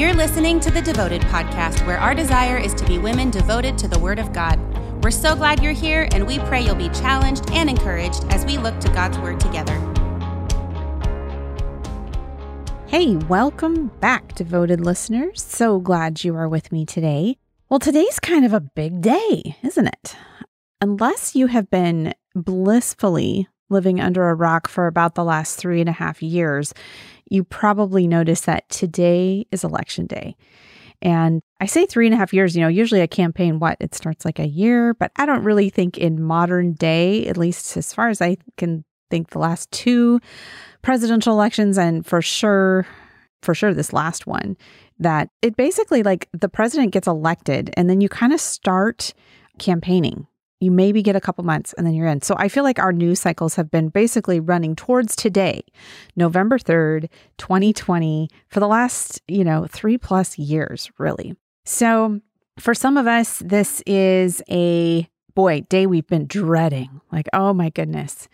You're listening to the Devoted Podcast, where our desire is to be women devoted to the Word of God. We're so glad you're here, and we pray you'll be challenged and encouraged as we look to God's Word together. Hey, welcome back, devoted listeners. So glad you are with me today. Well, today's kind of a big day, isn't it? Unless you have been blissfully living under a rock for about the last three and a half years, you probably noticed that today is election day. And I say three and a half years, you know, usually a campaign, what, it starts like a year, but I don't really think in modern day, at least as far as I can think, the last two presidential elections, and for sure, for sure, this last one, that it basically like the president gets elected and then you kind of start campaigning. You maybe get a couple months and then you're in. So I feel like our news cycles have been basically running towards today, November 3rd, 2020, for the last, you know, three plus years, really. So for some of us, this is a boy, day we've been dreading. Like, oh my goodness,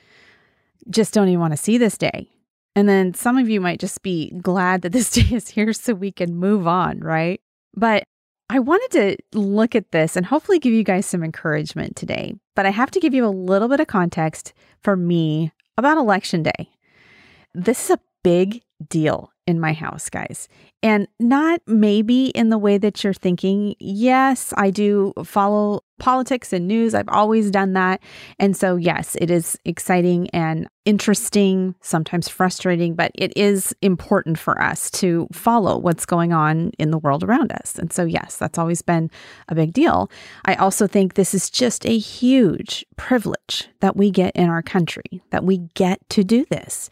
just don't even want to see this day. And then some of you might just be glad that this day is here so we can move on, right? But I wanted to look at this and hopefully give you guys some encouragement today. But I have to give you a little bit of context for me about election day. This is a big deal in my house, guys. And not maybe in the way that you're thinking. Yes, I do follow politics and news. I've always done that. And so, yes, it is exciting and interesting, sometimes frustrating, but it is important for us to follow what's going on in the world around us. And so, yes, that's always been a big deal. I also think this is just a huge privilege that we get in our country, that we get to do this.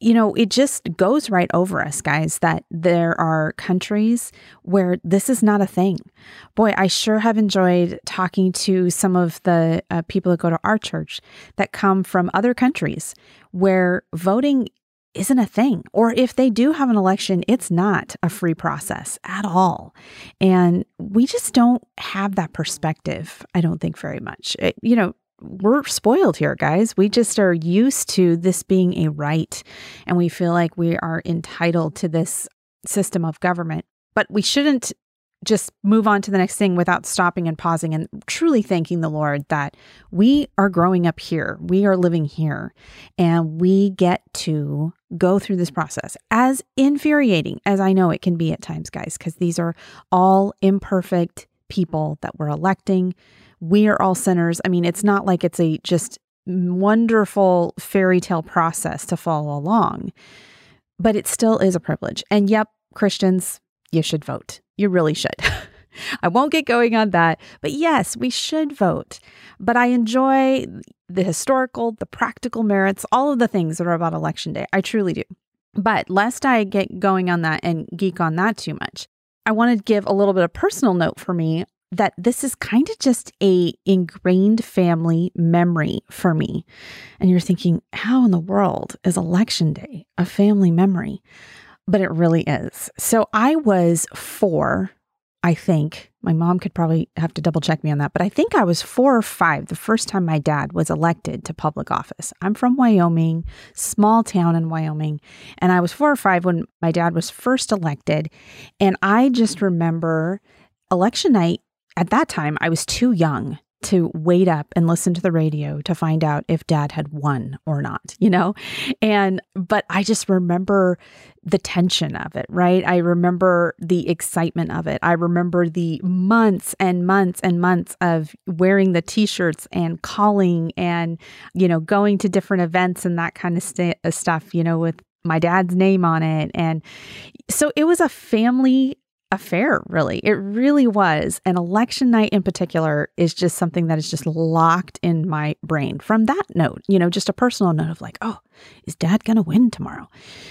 You know, it just goes right over us, guys, that there are countries where this is not a thing. Boy, I sure have enjoyed talking to some of the uh, people that go to our church that come from other countries where voting isn't a thing. Or if they do have an election, it's not a free process at all. And we just don't have that perspective, I don't think, very much. It, you know, we're spoiled here, guys. We just are used to this being a right, and we feel like we are entitled to this system of government. But we shouldn't just move on to the next thing without stopping and pausing and truly thanking the Lord that we are growing up here. We are living here and we get to go through this process as infuriating as I know it can be at times, guys, because these are all imperfect people that we're electing. We are all sinners. I mean, it's not like it's a just wonderful fairy tale process to follow along, but it still is a privilege. And yep, Christians, you should vote. You really should. I won't get going on that. But yes, we should vote. But I enjoy the historical, the practical merits, all of the things that are about election day. I truly do. But lest I get going on that and geek on that too much, I want to give a little bit of personal note for me that this is kind of just a ingrained family memory for me. And you're thinking, how in the world is election day a family memory? but it really is. So I was four, I think. My mom could probably have to double check me on that, but I think I was four or five the first time my dad was elected to public office. I'm from Wyoming, small town in Wyoming, and I was four or five when my dad was first elected. And I just remember election night at that time, I was too young to wait up and listen to the radio to find out if dad had won or not, you know? And, but I just remember the tension of it, right? I remember the excitement of it. I remember the months and months and months of wearing the t shirts and calling and, you know, going to different events and that kind of st- uh, stuff, you know, with my dad's name on it. And so it was a family affair, really. It really was. And election night in particular is just something that is just locked in my brain from that note, you know, just a personal note of like, oh, is dad going to win tomorrow?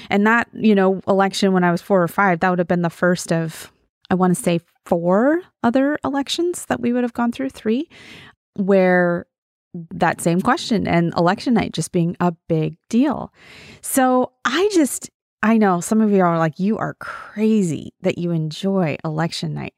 And that, you know, election when I was four or five, that would have been the first of, I want to say, four other elections that we would have gone through, three, where that same question and election night just being a big deal. So I just, I know some of you are like, you are crazy that you enjoy election night.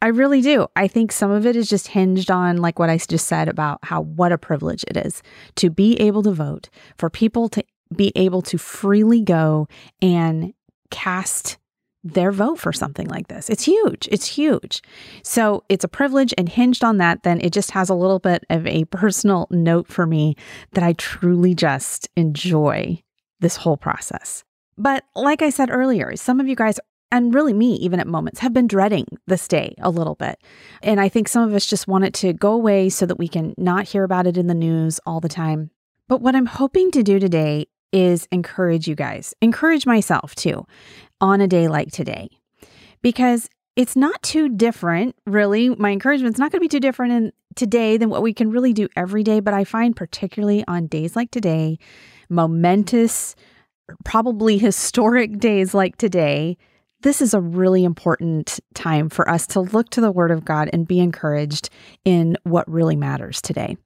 I really do. I think some of it is just hinged on, like what I just said about how what a privilege it is to be able to vote, for people to be able to freely go and cast their vote for something like this. It's huge. It's huge. So it's a privilege and hinged on that, then it just has a little bit of a personal note for me that I truly just enjoy this whole process. But like I said earlier, some of you guys and really me, even at moments, have been dreading this day a little bit. And I think some of us just want it to go away so that we can not hear about it in the news all the time. But what I'm hoping to do today is encourage you guys, encourage myself too, on a day like today. Because it's not too different, really. My encouragement's not going to be too different in today than what we can really do every day. But I find, particularly on days like today, momentous, probably historic days like today, this is a really important time for us to look to the Word of God and be encouraged in what really matters today.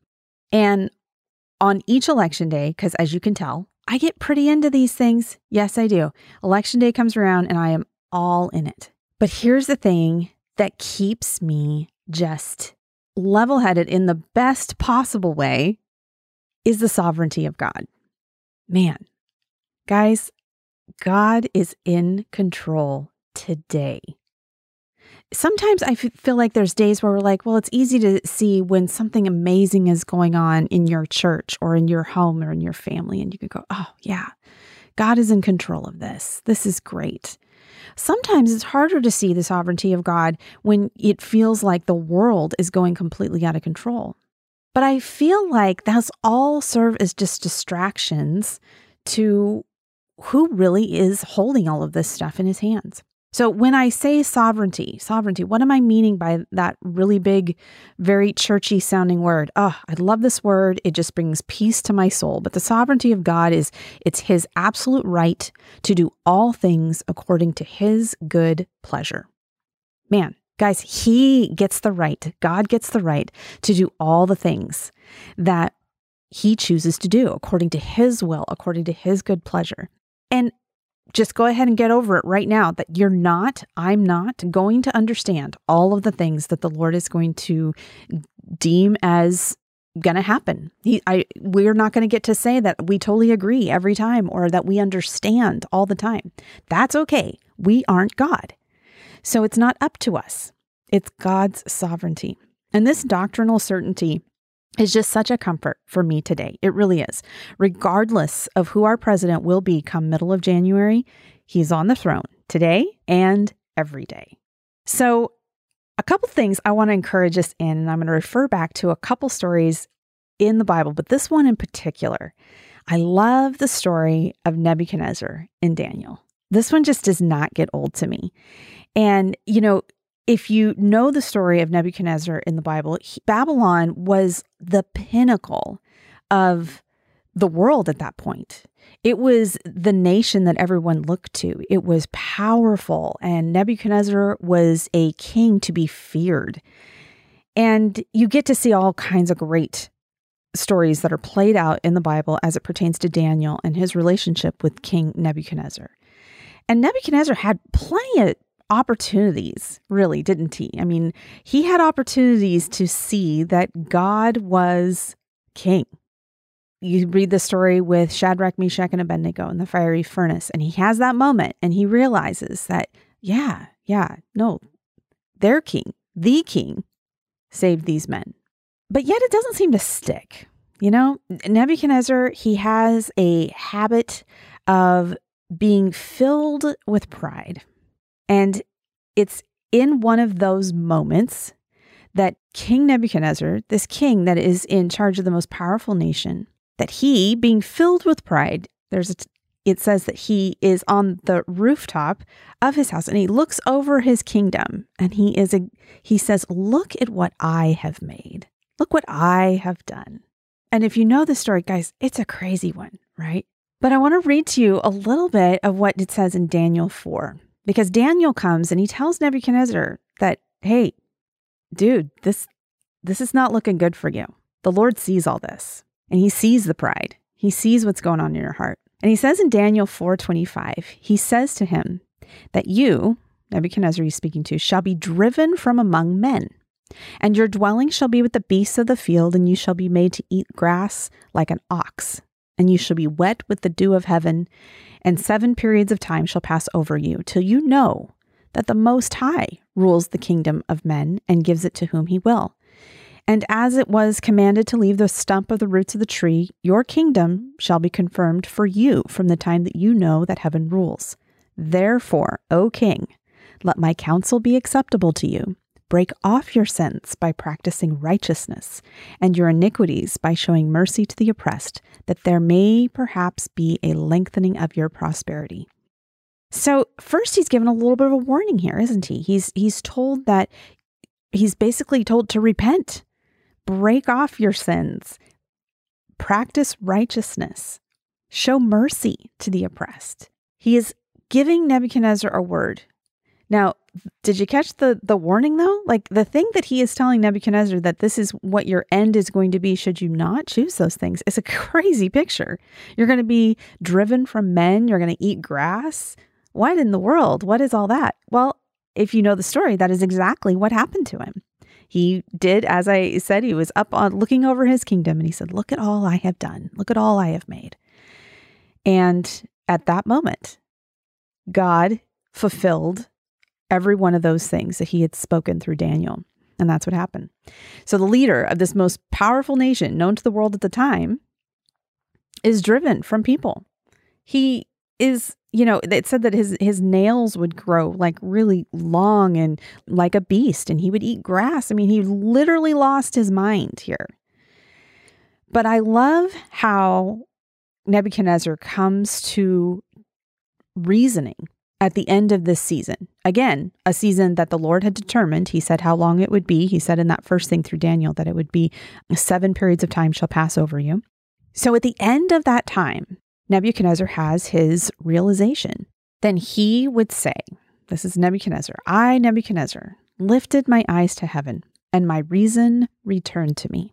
And on each election day, because as you can tell, I get pretty into these things. Yes, I do. Election day comes around and I am all in it. But here's the thing that keeps me just level headed in the best possible way is the sovereignty of God. Man, guys, God is in control today. Sometimes I feel like there's days where we're like, well, it's easy to see when something amazing is going on in your church or in your home or in your family. And you can go, oh, yeah, God is in control of this. This is great. Sometimes it's harder to see the sovereignty of God when it feels like the world is going completely out of control. But I feel like those all serve as just distractions to who really is holding all of this stuff in his hands. So when I say sovereignty, sovereignty, what am I meaning by that really big, very churchy sounding word? Oh, I love this word. It just brings peace to my soul. But the sovereignty of God is it's his absolute right to do all things according to his good pleasure. Man, guys, he gets the right. God gets the right to do all the things that he chooses to do according to his will, according to his good pleasure. And just go ahead and get over it right now that you're not, I'm not going to understand all of the things that the Lord is going to deem as going to happen. He, I, we're not going to get to say that we totally agree every time or that we understand all the time. That's okay. We aren't God. So it's not up to us. It's God's sovereignty. And this doctrinal certainty is just such a comfort for me today. It really is. Regardless of who our president will be come middle of January, he's on the throne today and every day. So, a couple things I want to encourage us in, and I'm going to refer back to a couple stories in the Bible, but this one in particular. I love the story of Nebuchadnezzar in Daniel. This one just does not get old to me. And, you know, if you know the story of Nebuchadnezzar in the Bible, he, Babylon was the pinnacle of the world at that point. It was the nation that everyone looked to. It was powerful, and Nebuchadnezzar was a king to be feared. And you get to see all kinds of great stories that are played out in the Bible as it pertains to Daniel and his relationship with King Nebuchadnezzar. And Nebuchadnezzar had plenty of opportunities, really, didn't he? I mean, he had opportunities to see that God was king. You read the story with Shadrach, Meshach, and Abednego in the fiery furnace, and he has that moment and he realizes that, yeah, yeah, no, their king, the king, saved these men. But yet it doesn't seem to stick. You know, Nebuchadnezzar, he has a habit of being filled with pride. And it's in one of those moments that King Nebuchadnezzar, this king that is in charge of the most powerful nation, that he, being filled with pride, there's a, it says that he is on the rooftop of his house and he looks over his kingdom and he is a he says, "Look at what I have made. Look what I have done." And if you know the story, guys, it's a crazy one, right? But I want to read to you a little bit of what it says in Daniel 4 because Daniel comes and he tells Nebuchadnezzar that, hey, dude, this this is not looking good for you. The Lord sees all this and he sees the pride. He sees what's going on in your heart. And he says in Daniel 4:25, he says to him that you, Nebuchadnezzar he's speaking to, shall be driven from among men. And your dwelling shall be with the beasts of the field, and you shall be made to eat grass like an ox. And you shall be wet with the dew of heaven, and seven periods of time shall pass over you, till you know that the Most High rules the kingdom of men and gives it to whom he will. And as it was commanded to leave the stump of the roots of the tree, your kingdom shall be confirmed for you from the time that you know that heaven rules. Therefore, O king, let my counsel be acceptable to you. Break off your sins by practicing righteousness, and your iniquities by showing mercy to the oppressed, that there may perhaps be a lengthening of your prosperity. So, first he's given a little bit of a warning here, isn't he? He's he's told that he's basically told to repent, break off your sins, practice righteousness, show mercy to the oppressed. He is giving Nebuchadnezzar a word. Now, did you catch the the warning though? Like the thing that he is telling Nebuchadnezzar that this is what your end is going to be should you not choose those things. It's a crazy picture. You're going to be driven from men, you're going to eat grass. What in the world? What is all that? Well, if you know the story, that is exactly what happened to him. He did as I said, he was up on looking over his kingdom and he said, "Look at all I have done. Look at all I have made." And at that moment, God fulfilled every one of those things that he had spoken through Daniel. And that's what happened. So the leader of this most powerful nation known to the world at the time is driven from people. He is, you know, it said that his his nails would grow like really long and like a beast and he would eat grass. I mean, he literally lost his mind here. But I love how Nebuchadnezzar comes to reasoning at the end of this season. Again, a season that the Lord had determined. He said how long it would be. He said in that first thing through Daniel that it would be seven periods of time shall pass over you. So at the end of that time, Nebuchadnezzar has his realization. Then he would say, This is Nebuchadnezzar, I, Nebuchadnezzar, lifted my eyes to heaven, and my reason returned to me.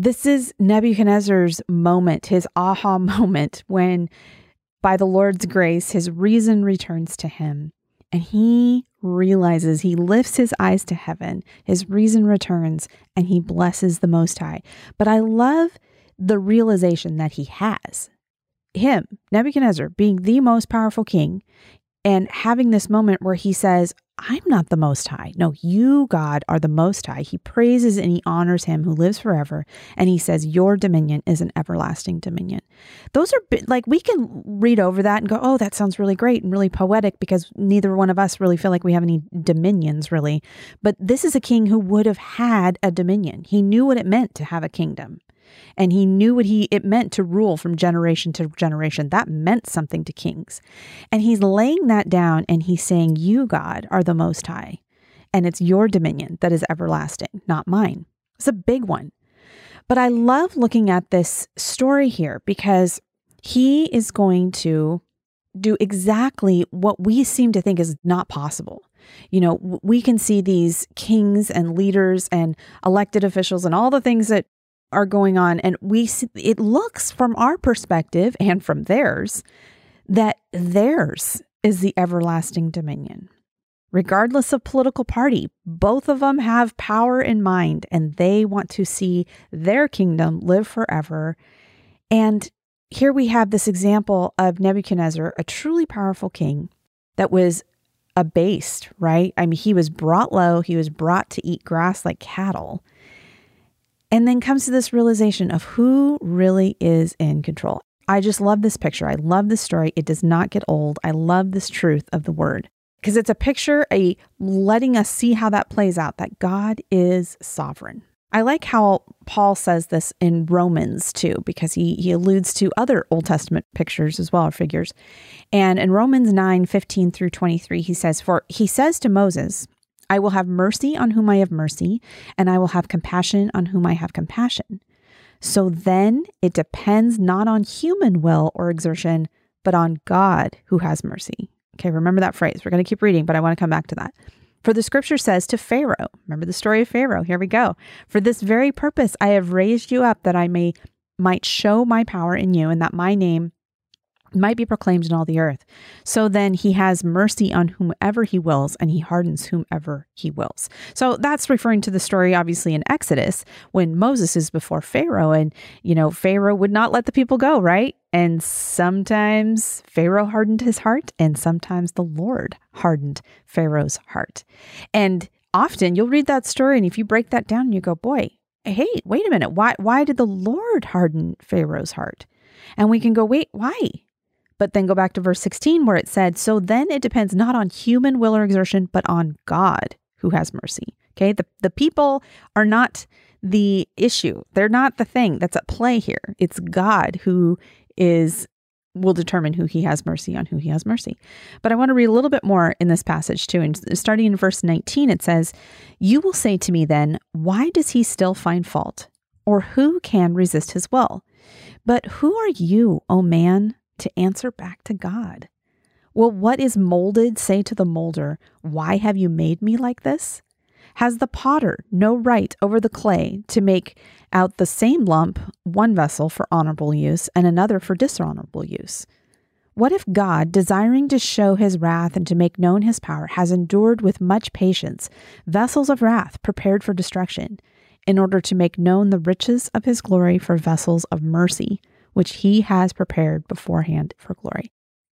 This is Nebuchadnezzar's moment, his aha moment, when by the Lord's grace, his reason returns to him, and he realizes he lifts his eyes to heaven, his reason returns, and he blesses the Most High. But I love the realization that he has. Him, Nebuchadnezzar, being the most powerful king, and having this moment where he says, I'm not the Most High. No, you, God, are the Most High. He praises and he honors him who lives forever. And he says, Your dominion is an everlasting dominion. Those are like, we can read over that and go, Oh, that sounds really great and really poetic because neither one of us really feel like we have any dominions, really. But this is a king who would have had a dominion. He knew what it meant to have a kingdom and he knew what he it meant to rule from generation to generation. That meant something to kings. And he's laying that down and he's saying, "You God are the most high, and it's your dominion that is everlasting, not mine." It's a big one. But I love looking at this story here because he is going to do exactly what we seem to think is not possible. You know, we can see these kings and leaders and elected officials and all the things that are going on and we see, it looks from our perspective and from theirs that theirs is the everlasting dominion. Regardless of political party both of them have power in mind and they want to see their kingdom live forever. And here we have this example of Nebuchadnezzar a truly powerful king that was abased right? I mean he was brought low he was brought to eat grass like cattle and then comes to this realization of who really is in control. I just love this picture. I love this story. It does not get old. I love this truth of the word because it's a picture, a letting us see how that plays out that God is sovereign. I like how Paul says this in Romans too, because he, he alludes to other Old Testament pictures as well, or figures. And in Romans 9 15 through 23, he says, For he says to Moses, I will have mercy on whom I have mercy, and I will have compassion on whom I have compassion. So then it depends not on human will or exertion, but on God who has mercy. Okay, remember that phrase. We're going to keep reading, but I want to come back to that. For the scripture says to Pharaoh, remember the story of Pharaoh. Here we go. For this very purpose I have raised you up that I may might show my power in you and that my name might be proclaimed in all the earth. So then he has mercy on whomever he wills, and he hardens whomever he wills. So that's referring to the story, obviously, in Exodus when Moses is before Pharaoh, and, you know, Pharaoh would not let the people go, right? And sometimes Pharaoh hardened his heart, and sometimes the Lord hardened Pharaoh's heart. And often you'll read that story, and if you break that down, you go, boy, hey, wait a minute. Why, why did the Lord harden Pharaoh's heart? And we can go, wait, why? But then go back to verse 16 where it said, So then it depends not on human will or exertion, but on God who has mercy. Okay. The, the people are not the issue. They're not the thing that's at play here. It's God who is will determine who he has mercy on who he has mercy. But I want to read a little bit more in this passage too. And starting in verse 19, it says, You will say to me then, Why does he still find fault? Or who can resist his will? But who are you, O man, to answer back to God. Will what is molded say to the molder, Why have you made me like this? Has the potter no right over the clay to make out the same lump, one vessel for honorable use and another for dishonorable use? What if God, desiring to show his wrath and to make known his power, has endured with much patience vessels of wrath prepared for destruction, in order to make known the riches of his glory for vessels of mercy? Which he has prepared beforehand for glory.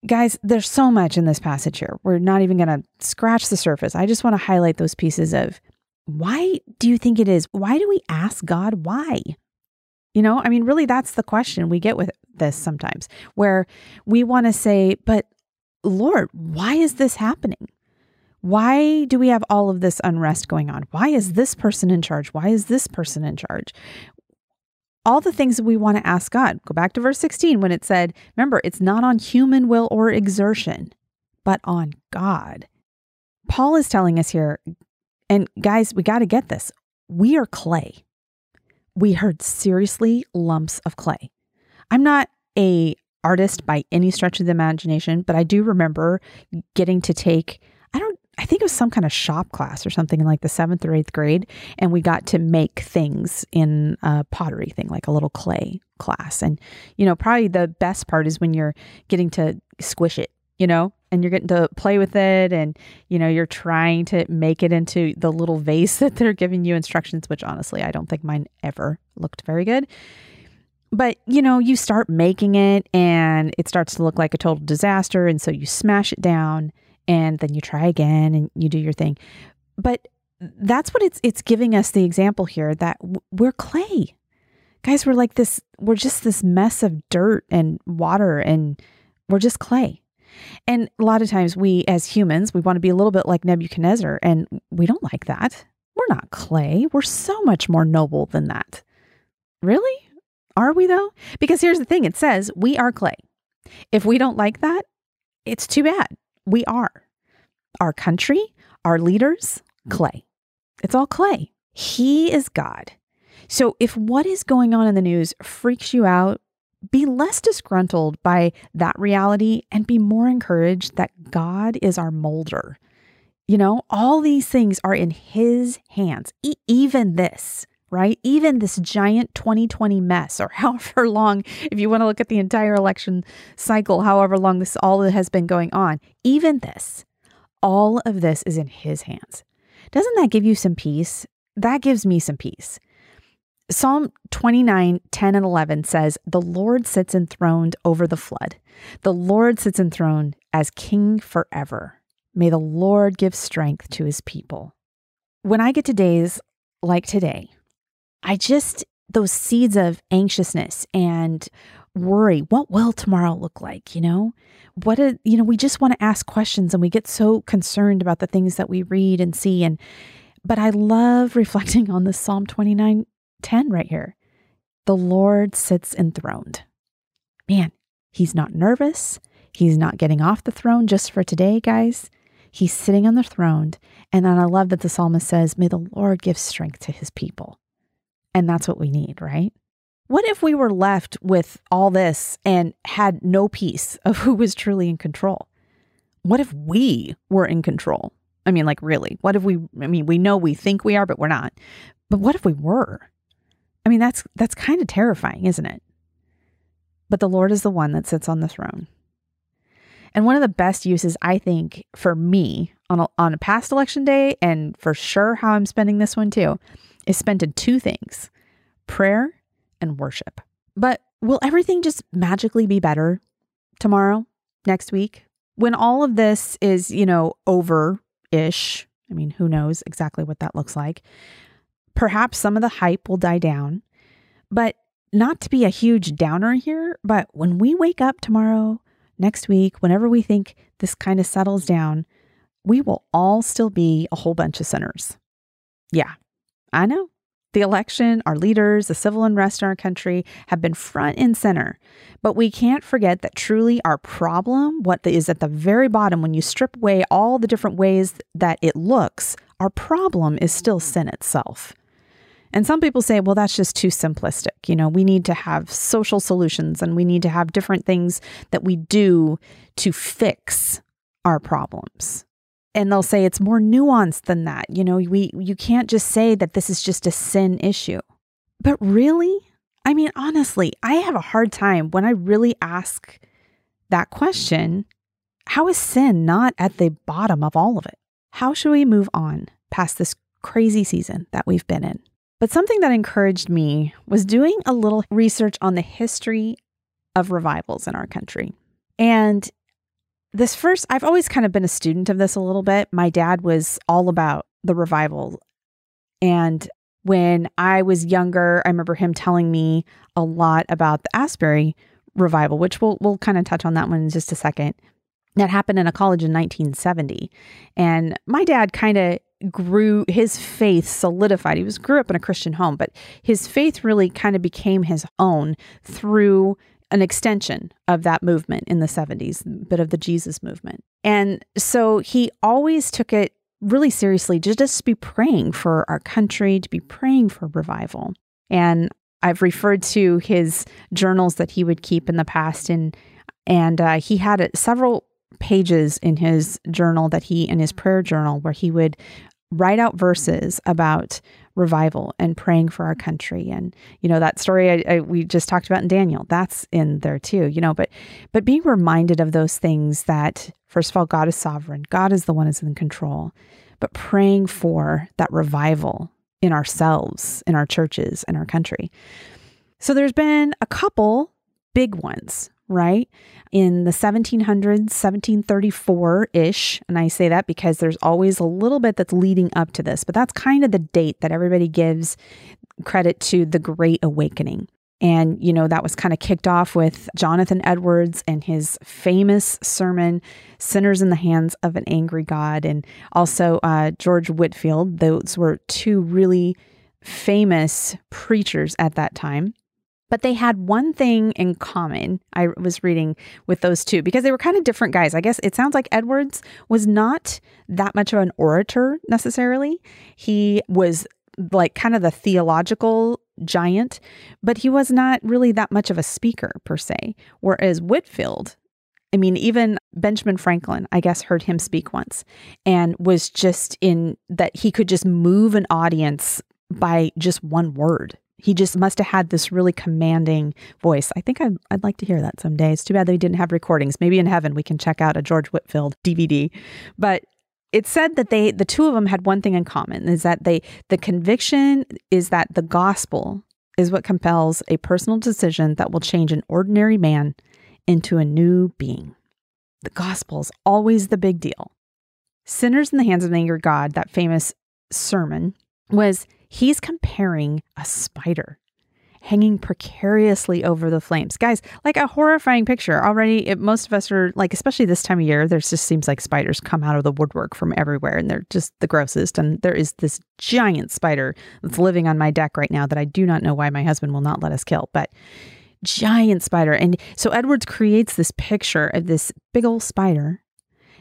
Guys, there's so much in this passage here. We're not even going to scratch the surface. I just want to highlight those pieces of why do you think it is? Why do we ask God why? You know, I mean, really, that's the question we get with this sometimes, where we want to say, but Lord, why is this happening? Why do we have all of this unrest going on? Why is this person in charge? Why is this person in charge? All the things that we want to ask God. Go back to verse 16 when it said, remember, it's not on human will or exertion, but on God. Paul is telling us here, and guys, we got to get this. We are clay. We heard seriously lumps of clay. I'm not a artist by any stretch of the imagination, but I do remember getting to take I think it was some kind of shop class or something in like the seventh or eighth grade. And we got to make things in a pottery thing, like a little clay class. And, you know, probably the best part is when you're getting to squish it, you know, and you're getting to play with it and, you know, you're trying to make it into the little vase that they're giving you instructions, which honestly, I don't think mine ever looked very good but you know you start making it and it starts to look like a total disaster and so you smash it down and then you try again and you do your thing. But that's what it's it's giving us the example here that we're clay. Guys, we're like this we're just this mess of dirt and water and we're just clay. And a lot of times we as humans, we want to be a little bit like Nebuchadnezzar and we don't like that. We're not clay. We're so much more noble than that. Really? Are we though? Because here's the thing, it says we are clay. If we don't like that, it's too bad we are. Our country, our leaders, mm. clay. It's all clay. He is God. So if what is going on in the news freaks you out, be less disgruntled by that reality and be more encouraged that God is our molder. You know, all these things are in His hands, e- even this right? Even this giant 2020 mess, or however long, if you want to look at the entire election cycle, however long this all has been going on, even this, all of this is in his hands. Doesn't that give you some peace? That gives me some peace. Psalm 29, 10 and 11 says, The Lord sits enthroned over the flood. The Lord sits enthroned as king forever. May the Lord give strength to his people. When I get to days like today, I just, those seeds of anxiousness and worry, what will tomorrow look like? You know, what, a, you know, we just want to ask questions and we get so concerned about the things that we read and see. And, but I love reflecting on the Psalm 29 10 right here. The Lord sits enthroned. Man, he's not nervous. He's not getting off the throne just for today, guys. He's sitting on the throne. And then I love that the psalmist says, May the Lord give strength to his people. And that's what we need, right? What if we were left with all this and had no piece of who was truly in control? What if we were in control? I mean, like, really, what if we, I mean, we know we think we are, but we're not. But what if we were? I mean, that's, that's kind of terrifying, isn't it? But the Lord is the one that sits on the throne. And one of the best uses, I think, for me on a, on a past election day, and for sure how I'm spending this one too, is spent in two things prayer and worship. But will everything just magically be better tomorrow, next week? When all of this is, you know, over ish, I mean, who knows exactly what that looks like. Perhaps some of the hype will die down, but not to be a huge downer here, but when we wake up tomorrow, next week, whenever we think this kind of settles down, we will all still be a whole bunch of sinners. Yeah, I know. The election, our leaders, the civil unrest in our country have been front and center. But we can't forget that truly our problem, what is at the very bottom, when you strip away all the different ways that it looks, our problem is still mm-hmm. sin itself. And some people say, well, that's just too simplistic. You know, we need to have social solutions and we need to have different things that we do to fix our problems and they'll say it's more nuanced than that. You know, we you can't just say that this is just a sin issue. But really? I mean, honestly, I have a hard time when I really ask that question, how is sin not at the bottom of all of it? How should we move on past this crazy season that we've been in? But something that encouraged me was doing a little research on the history of revivals in our country. And this first, I've always kind of been a student of this a little bit. My dad was all about the revival. And when I was younger, I remember him telling me a lot about the Asbury revival, which we'll we'll kind of touch on that one in just a second. That happened in a college in 1970. And my dad kind of grew his faith solidified. He was grew up in a Christian home, but his faith really kind of became his own through an extension of that movement in the 70s, a bit of the Jesus movement. And so he always took it really seriously just to be praying for our country, to be praying for revival. And I've referred to his journals that he would keep in the past, and and uh, he had several pages in his journal that he in his prayer journal where he would write out verses about revival and praying for our country. And you know that story I, I, we just talked about in daniel that's in there too you know but but being reminded of those things that first of all god is sovereign. God is the one who's in control but praying for that revival in ourselves in our churches in our country. So there's been a couple big ones right? In the 1700s, 1734 ish. And I say that because there's always a little bit that's leading up to this, but that's kind of the date that everybody gives credit to the Great Awakening. And, you know, that was kind of kicked off with Jonathan Edwards and his famous sermon, Sinners in the Hands of an Angry God. And also uh, George Whitefield. Those were two really famous preachers at that time. But they had one thing in common. I was reading with those two because they were kind of different guys. I guess it sounds like Edwards was not that much of an orator necessarily. He was like kind of the theological giant, but he was not really that much of a speaker per se. Whereas Whitefield, I mean, even Benjamin Franklin, I guess, heard him speak once and was just in that he could just move an audience by just one word he just must have had this really commanding voice. I think I'd, I'd like to hear that someday. It's too bad that he didn't have recordings. Maybe in heaven we can check out a George Whitefield DVD. But it said that they the two of them had one thing in common is that they the conviction is that the gospel is what compels a personal decision that will change an ordinary man into a new being. The gospel is always the big deal. Sinners in the Hands of an Angry God, that famous sermon, was he's comparing a spider hanging precariously over the flames. Guys, like a horrifying picture. Already, it, most of us are like, especially this time of year, there just seems like spiders come out of the woodwork from everywhere and they're just the grossest. And there is this giant spider that's living on my deck right now that I do not know why my husband will not let us kill, but giant spider. And so Edwards creates this picture of this big old spider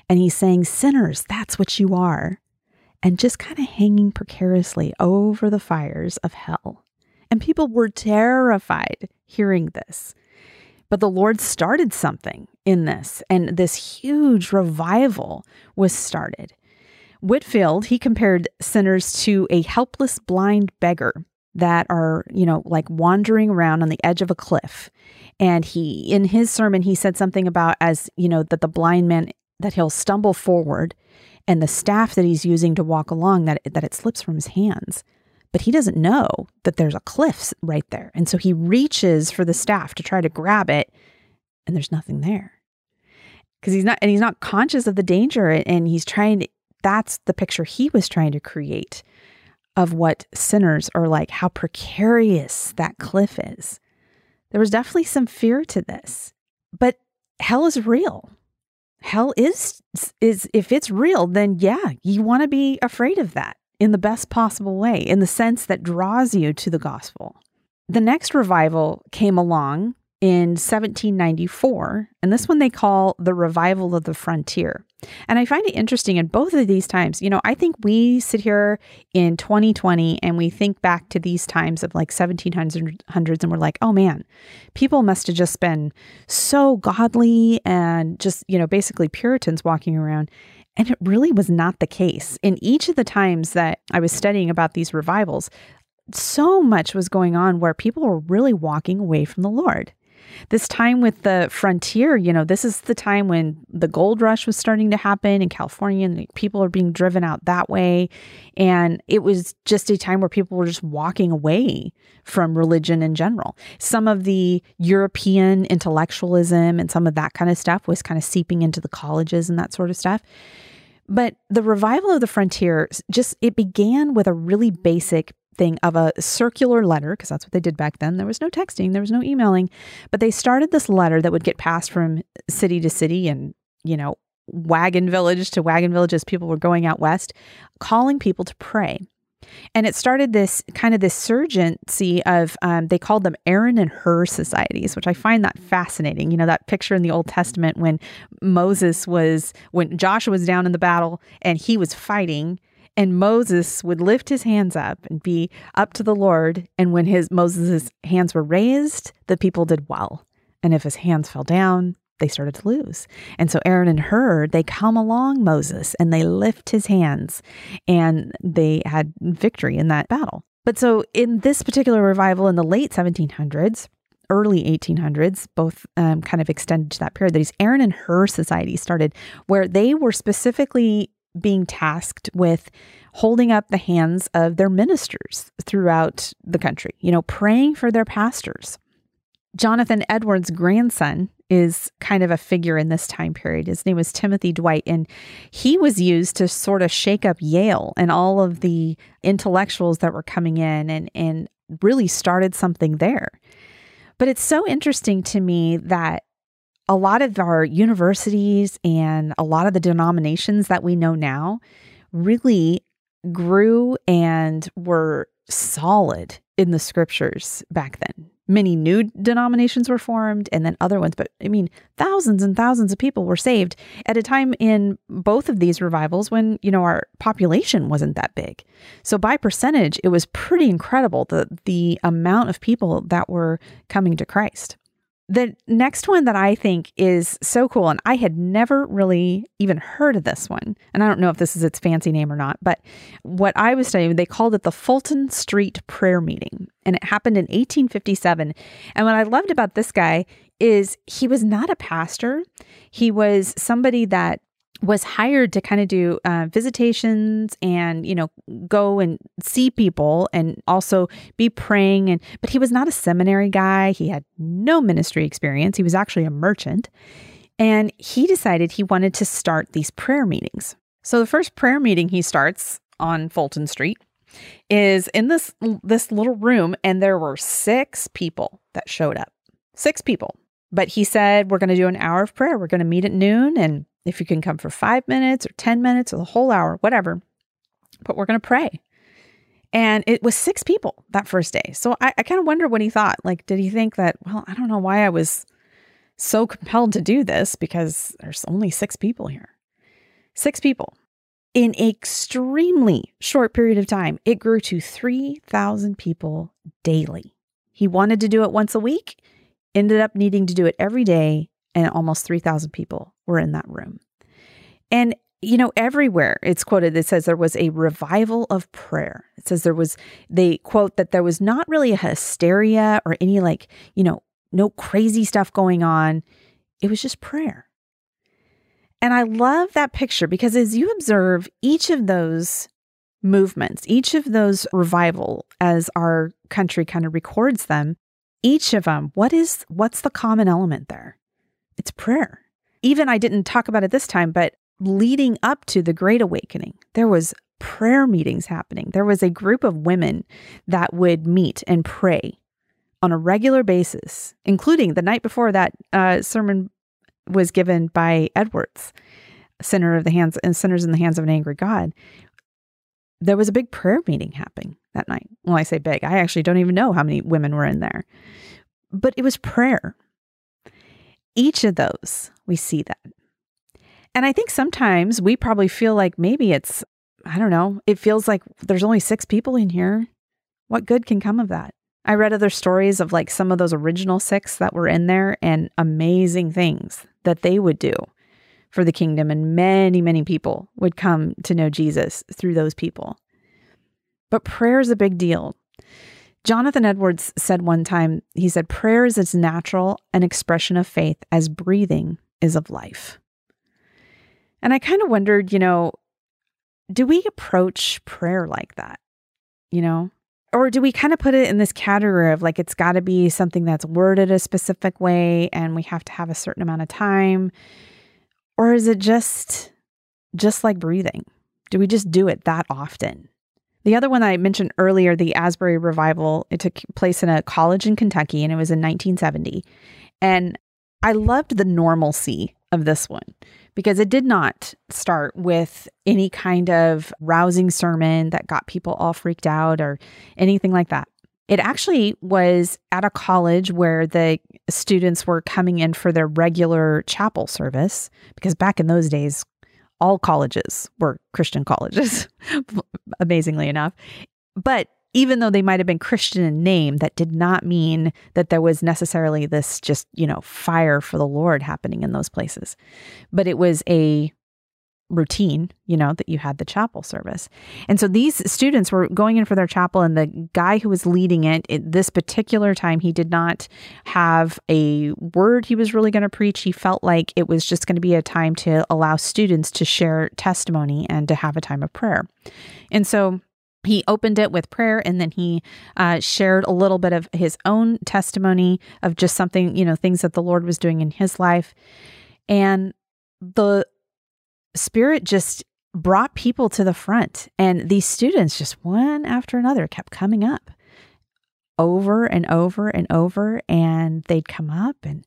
and he's saying, Sinners, that's what you are and just kind of hanging precariously over the fires of hell. And people were terrified hearing this. But the Lord started something in this, and this huge revival was started. Whitefield, he compared sinners to a helpless blind beggar that are, you know, like wandering around on the edge of a cliff. And he, in his sermon, he said something about as, you know, that the blind man, that he'll stumble forward and the staff that he's using to walk along, that, that it slips from his hands. But he doesn't know that there's a cliff right there. And so he reaches for the staff to try to grab it, and there's nothing there. Because he's not, and he's not conscious of the danger, and he's trying to, that's the picture he was trying to create of what sinners are like, how precarious that cliff is. There was definitely some fear to this, but hell is real. Hell is is if it's real, then yeah, you want to be afraid of that in the best possible way, in the sense that draws you to the gospel. The next revival came along in 1794, and this one they call the revival of the frontier. And I find it interesting in both of these times. You know, I think we sit here in 2020 and we think back to these times of like 1700s and we're like, oh man, people must have just been so godly and just, you know, basically Puritans walking around. And it really was not the case. In each of the times that I was studying about these revivals, so much was going on where people were really walking away from the Lord. This time with the frontier, you know, this is the time when the gold rush was starting to happen in California and people are being driven out that way. And it was just a time where people were just walking away from religion in general. Some of the European intellectualism and some of that kind of stuff was kind of seeping into the colleges and that sort of stuff. But the revival of the frontier just it began with a really basic thing of a circular letter, because that's what they did back then. There was no texting, there was no emailing, but they started this letter that would get passed from city to city and, you know, wagon village to wagon village as people were going out west, calling people to pray. And it started this kind of this surgency of, um, they called them Aaron and Hur societies, which I find that fascinating. You know, that picture in the Old Testament when Moses was, when Joshua was down in the battle and he was fighting and Moses would lift his hands up and be up to the Lord. And when his Moses' hands were raised, the people did well. And if his hands fell down, they started to lose. And so Aaron and Hur, they come along Moses and they lift his hands and they had victory in that battle. But so in this particular revival in the late 1700s, early 1800s, both um, kind of extended to that period, these Aaron and Hur societies started where they were specifically being tasked with holding up the hands of their ministers throughout the country, you know, praying for their pastors. Jonathan Edwards' grandson is kind of a figure in this time period. His name was Timothy Dwight, and he was used to sort of shake up Yale and all of the intellectuals that were coming in and, and really started something there. But it's so interesting to me that a lot of our universities and a lot of the denominations that we know now really grew and were solid in the scriptures back then. Many new denominations were formed and then other ones, but I mean, thousands and thousands of people were saved at a time in both of these revivals when, you know, our population wasn't that big. So by percentage, it was pretty incredible the the amount of people that were coming to Christ. The next one that I think is so cool, and I had never really even heard of this one, and I don't know if this is its fancy name or not, but what I was studying, they called it the Fulton Street Prayer Meeting, and it happened in 1857. And what I loved about this guy is he was not a pastor, he was somebody that was hired to kind of do uh, visitations and you know go and see people and also be praying and but he was not a seminary guy. He had no ministry experience. He was actually a merchant. And he decided he wanted to start these prayer meetings. So the first prayer meeting he starts on fulton street is in this this little room and there were six people that showed up. Six people. But he said we're going to do an hour of prayer. We're going to meet at noon and if you can come for five minutes or 10 minutes or the whole hour, whatever, but we're going to pray. And it was six people that first day. So I, I kind of wonder what he thought. Like, did he think that, well, I don't know why I was so compelled to do this because there's only six people here. Six people. in extremely short period of time, it grew to 3,000 people daily. He wanted to do it once a week, ended up needing to do it every day, and almost 3,000 people were in that room. And you know, everywhere it's quoted, it says there was a revival of prayer. It says there was, they quote that there was not really a hysteria or any like, you know, no crazy stuff going on. It was just prayer. And I love that picture because as you observe each of those movements, each of those revival as our country kind of records them, each of them, what is what's the common element there? It's prayer. Even I didn't talk about it this time, but leading up to the great awakening, there was prayer meetings happening. There was a group of women that would meet and pray on a regular basis, including the night before that uh, sermon was given by Edwards, Sinner of the Hands and Sinners in the Hands of an Angry God. There was a big prayer meeting happening that night. Well, I say big. I actually don't even know how many women were in there. But it was prayer. Each of those, we see that. And I think sometimes we probably feel like maybe it's, I don't know, it feels like there's only six people in here. What good can come of that? I read other stories of like some of those original six that were in there and amazing things that they would do for the kingdom. And many, many people would come to know Jesus through those people. But prayer is a big deal. Jonathan Edwards said one time, he said, prayer is as natural an expression of faith as breathing is of life. And I kind of wondered, you know, do we approach prayer like that? You know, or do we kind of put it in this category of like it's got to be something that's worded a specific way and we have to have a certain amount of time or is it just just like breathing do we just do it that often the other one i mentioned earlier the asbury revival it took place in a college in kentucky and it was in 1970 and i loved the normalcy of this one because it did not start with any kind of rousing sermon that got people all freaked out or anything like that. It actually was at a college where the students were coming in for their regular chapel service because back in those days, all colleges were Christian colleges, amazingly enough. But even though they might have been Christian in name, that did not mean that there was necessarily this just, you know, fire for the Lord happening in those places. But it was a routine, you know, that you had the chapel service. And so these students were going in for their chapel, and the guy who was leading it, at this particular time, he did not have a word he was really going to preach. He felt like it was just going to be a time to allow students to share testimony and to have a time of prayer. And so he opened it with prayer and then he uh, shared a little bit of his own testimony of just something, you know, things that the Lord was doing in his life. And the Spirit just brought people to the front. And these students, just one after another, kept coming up over and over and over. And they'd come up and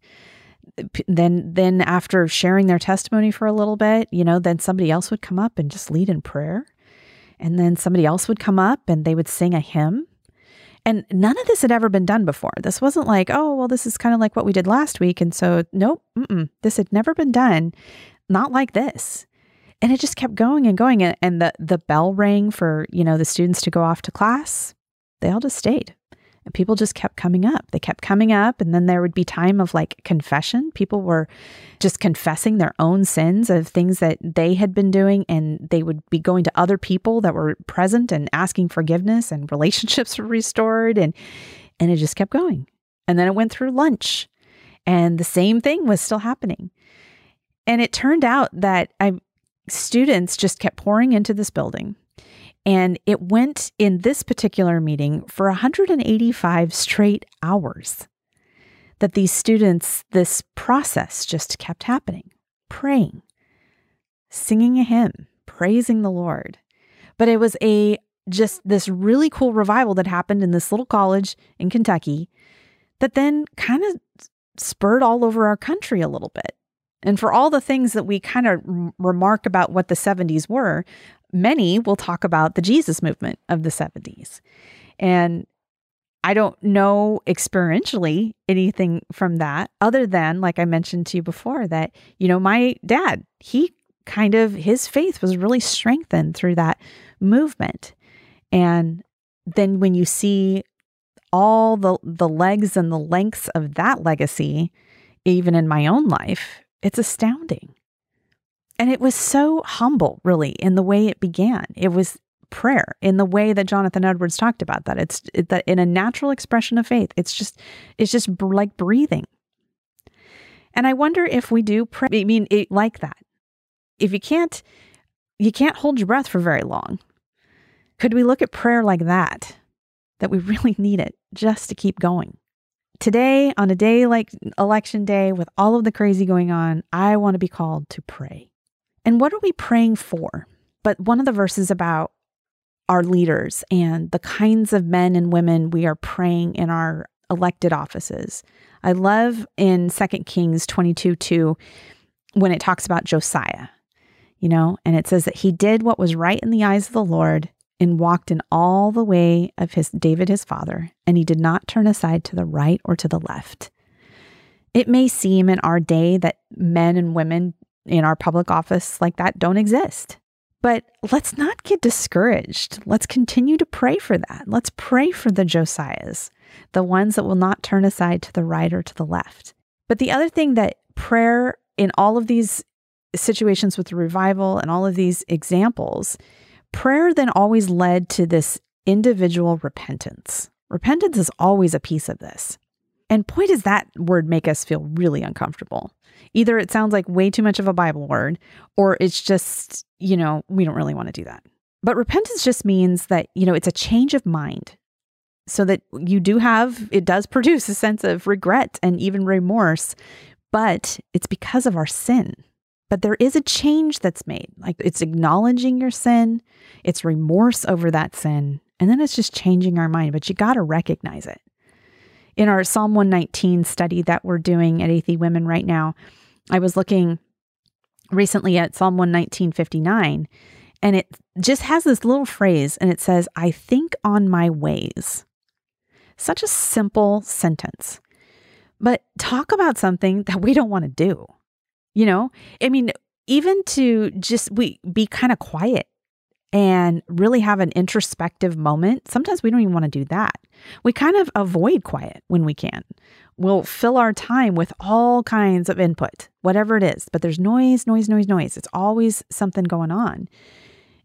then then after sharing their testimony for a little bit you know then somebody else would come up and just lead in prayer and then somebody else would come up and they would sing a hymn. And none of this had ever been done before. This wasn't like, oh, well, this is kind of like what we did last week. And so, nope, this had never been done, not like this. And it just kept going and going. And the, the bell rang for, you know, the students to go off to class. They all just stayed. And people just kept coming up. They kept coming up. And then there would be time of like confession. People were just confessing their own sins of things that they had been doing. And they would be going to other people that were present and asking forgiveness and relationships were restored. And, and it just kept going. And then it went through lunch and the same thing was still happening. And it turned out that I, students just kept pouring into this building and it went in this particular meeting for 185 straight hours. That these students, this process just kept happening praying, singing a hymn, praising the Lord. But it was a just this really cool revival that happened in this little college in Kentucky that then kind of spurred all over our country a little bit. And for all the things that we kind of remark about what the 70s were, many will talk about the Jesus movement of the 70s. And I don't know experientially anything from that other than, like I mentioned to you before, that, you know, my dad, he kind of his faith was really strengthened through that movement. And then when you see all the the legs and the lengths of that legacy even in my own life, it's astounding. And it was so humble, really, in the way it began. It was prayer in the way that Jonathan Edwards talked about that. It's it, that in a natural expression of faith. It's just it's just like breathing. And I wonder if we do pray. I mean, it, like that. If you can't, you can't hold your breath for very long. Could we look at prayer like that? That we really need it just to keep going. Today, on a day like election day, with all of the crazy going on, I want to be called to pray. And what are we praying for? But one of the verses about our leaders and the kinds of men and women we are praying in our elected offices. I love in 2 Kings 22 2 when it talks about Josiah, you know, and it says that he did what was right in the eyes of the Lord and walked in all the way of his David his father, and he did not turn aside to the right or to the left. It may seem in our day that men and women in our public office like that don't exist. But let's not get discouraged. Let's continue to pray for that. Let's pray for the Josiahs, the ones that will not turn aside to the right or to the left. But the other thing that prayer in all of these situations with the revival and all of these examples, prayer then always led to this individual repentance. Repentance is always a piece of this. And boy, does that word make us feel really uncomfortable. Either it sounds like way too much of a Bible word, or it's just, you know, we don't really want to do that. But repentance just means that, you know, it's a change of mind so that you do have, it does produce a sense of regret and even remorse, but it's because of our sin. But there is a change that's made. Like it's acknowledging your sin, it's remorse over that sin, and then it's just changing our mind. But you got to recognize it. In our Psalm 119 study that we're doing at Athey Women right now, I was looking recently at Psalm 119:59 and it just has this little phrase and it says I think on my ways. Such a simple sentence. But talk about something that we don't want to do. You know? I mean, even to just we be kind of quiet and really have an introspective moment. Sometimes we don't even want to do that. We kind of avoid quiet when we can. We'll fill our time with all kinds of input, whatever it is, but there's noise, noise, noise, noise. It's always something going on.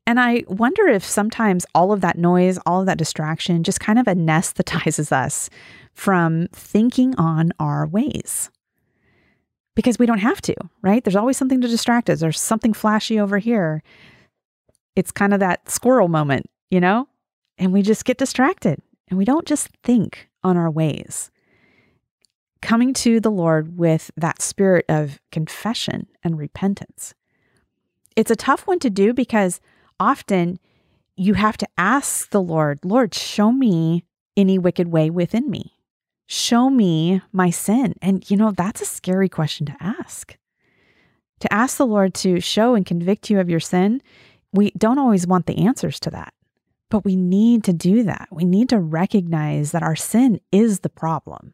And I wonder if sometimes all of that noise, all of that distraction just kind of anesthetizes us from thinking on our ways. Because we don't have to, right? There's always something to distract us. There's something flashy over here. It's kind of that squirrel moment, you know? And we just get distracted and we don't just think on our ways. Coming to the Lord with that spirit of confession and repentance. It's a tough one to do because often you have to ask the Lord, Lord, show me any wicked way within me. Show me my sin. And, you know, that's a scary question to ask. To ask the Lord to show and convict you of your sin, we don't always want the answers to that. But we need to do that. We need to recognize that our sin is the problem.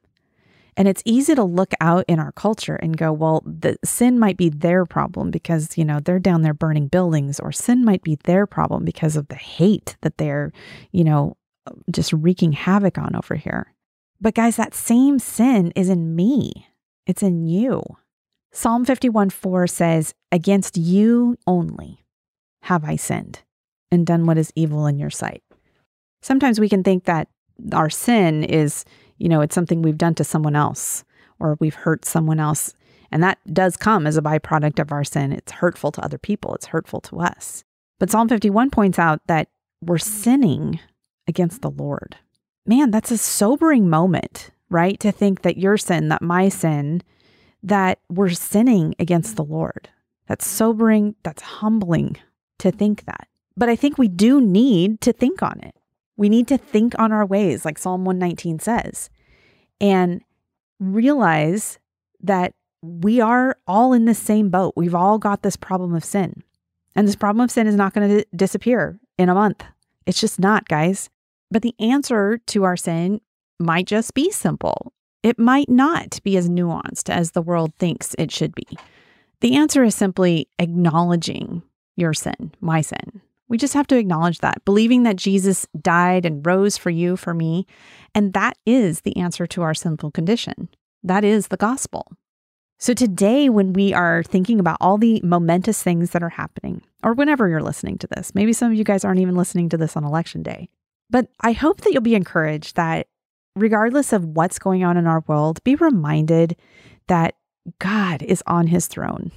And it's easy to look out in our culture and go, well, the sin might be their problem because, you know, they're down there burning buildings, or sin might be their problem because of the hate that they're, you know, just wreaking havoc on over here. But guys, that same sin is in me, it's in you. Psalm 51 4 says, Against you only have I sinned and done what is evil in your sight. Sometimes we can think that our sin is, you know, it's something we've done to someone else or we've hurt someone else. And that does come as a byproduct of our sin. It's hurtful to other people, it's hurtful to us. But Psalm 51 points out that we're sinning against the Lord. Man, that's a sobering moment, right? To think that your sin, that my sin, that we're sinning against the Lord. That's sobering, that's humbling to think that. But I think we do need to think on it. We need to think on our ways, like Psalm 119 says, and realize that we are all in the same boat. We've all got this problem of sin. And this problem of sin is not going to disappear in a month. It's just not, guys. But the answer to our sin might just be simple. It might not be as nuanced as the world thinks it should be. The answer is simply acknowledging your sin, my sin. We just have to acknowledge that, believing that Jesus died and rose for you, for me. And that is the answer to our sinful condition. That is the gospel. So, today, when we are thinking about all the momentous things that are happening, or whenever you're listening to this, maybe some of you guys aren't even listening to this on election day, but I hope that you'll be encouraged that regardless of what's going on in our world, be reminded that God is on his throne.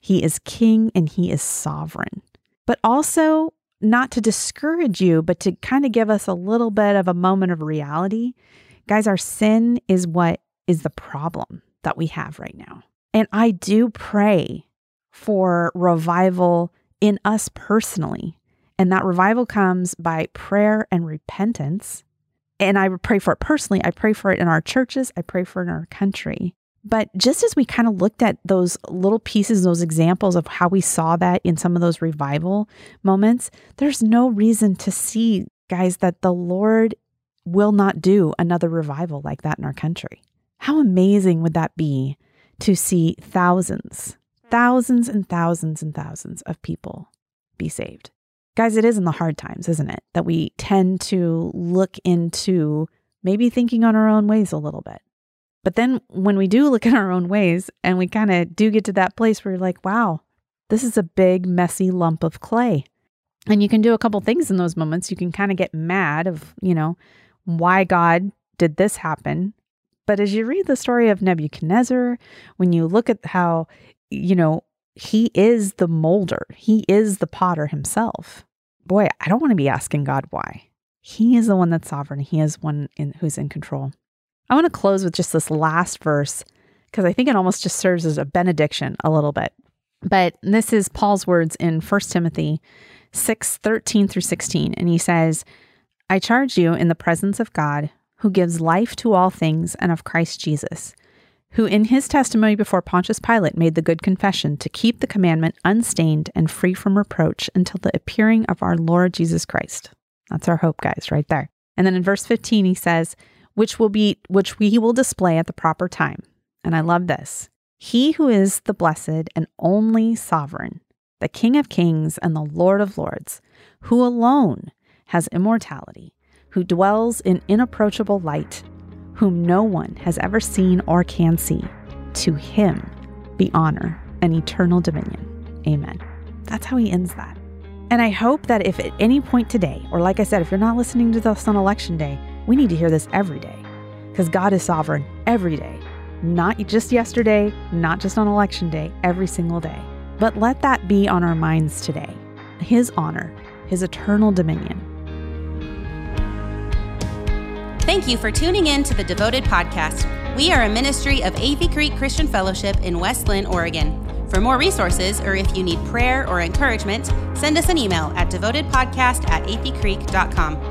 He is king and he is sovereign. But also, not to discourage you, but to kind of give us a little bit of a moment of reality. Guys, our sin is what is the problem that we have right now. And I do pray for revival in us personally. And that revival comes by prayer and repentance. And I pray for it personally. I pray for it in our churches. I pray for it in our country. But just as we kind of looked at those little pieces, those examples of how we saw that in some of those revival moments, there's no reason to see, guys, that the Lord will not do another revival like that in our country. How amazing would that be to see thousands, thousands and thousands and thousands of people be saved? Guys, it is in the hard times, isn't it? That we tend to look into maybe thinking on our own ways a little bit. But then when we do look at our own ways and we kind of do get to that place where you're like, wow, this is a big, messy lump of clay. And you can do a couple things in those moments. You can kind of get mad of, you know, why God did this happen. But as you read the story of Nebuchadnezzar, when you look at how, you know, he is the molder, he is the potter himself. Boy, I don't want to be asking God why. He is the one that's sovereign. He is one in, who's in control. I want to close with just this last verse because I think it almost just serves as a benediction a little bit. But this is Paul's words in 1 Timothy 6 13 through 16. And he says, I charge you in the presence of God, who gives life to all things, and of Christ Jesus, who in his testimony before Pontius Pilate made the good confession to keep the commandment unstained and free from reproach until the appearing of our Lord Jesus Christ. That's our hope, guys, right there. And then in verse 15, he says, which will be which we will display at the proper time. And I love this. He who is the blessed and only sovereign, the King of kings and the Lord of lords, who alone has immortality, who dwells in inapproachable light, whom no one has ever seen or can see, to him be honor and eternal dominion. Amen. That's how he ends that. And I hope that if at any point today, or like I said, if you're not listening to this on election day, we need to hear this every day because God is sovereign every day, not just yesterday, not just on election day, every single day. But let that be on our minds today His honor, His eternal dominion. Thank you for tuning in to the Devoted Podcast. We are a ministry of Athey Creek Christian Fellowship in West Linn, Oregon. For more resources, or if you need prayer or encouragement, send us an email at devotedpodcast at atheycreek.com.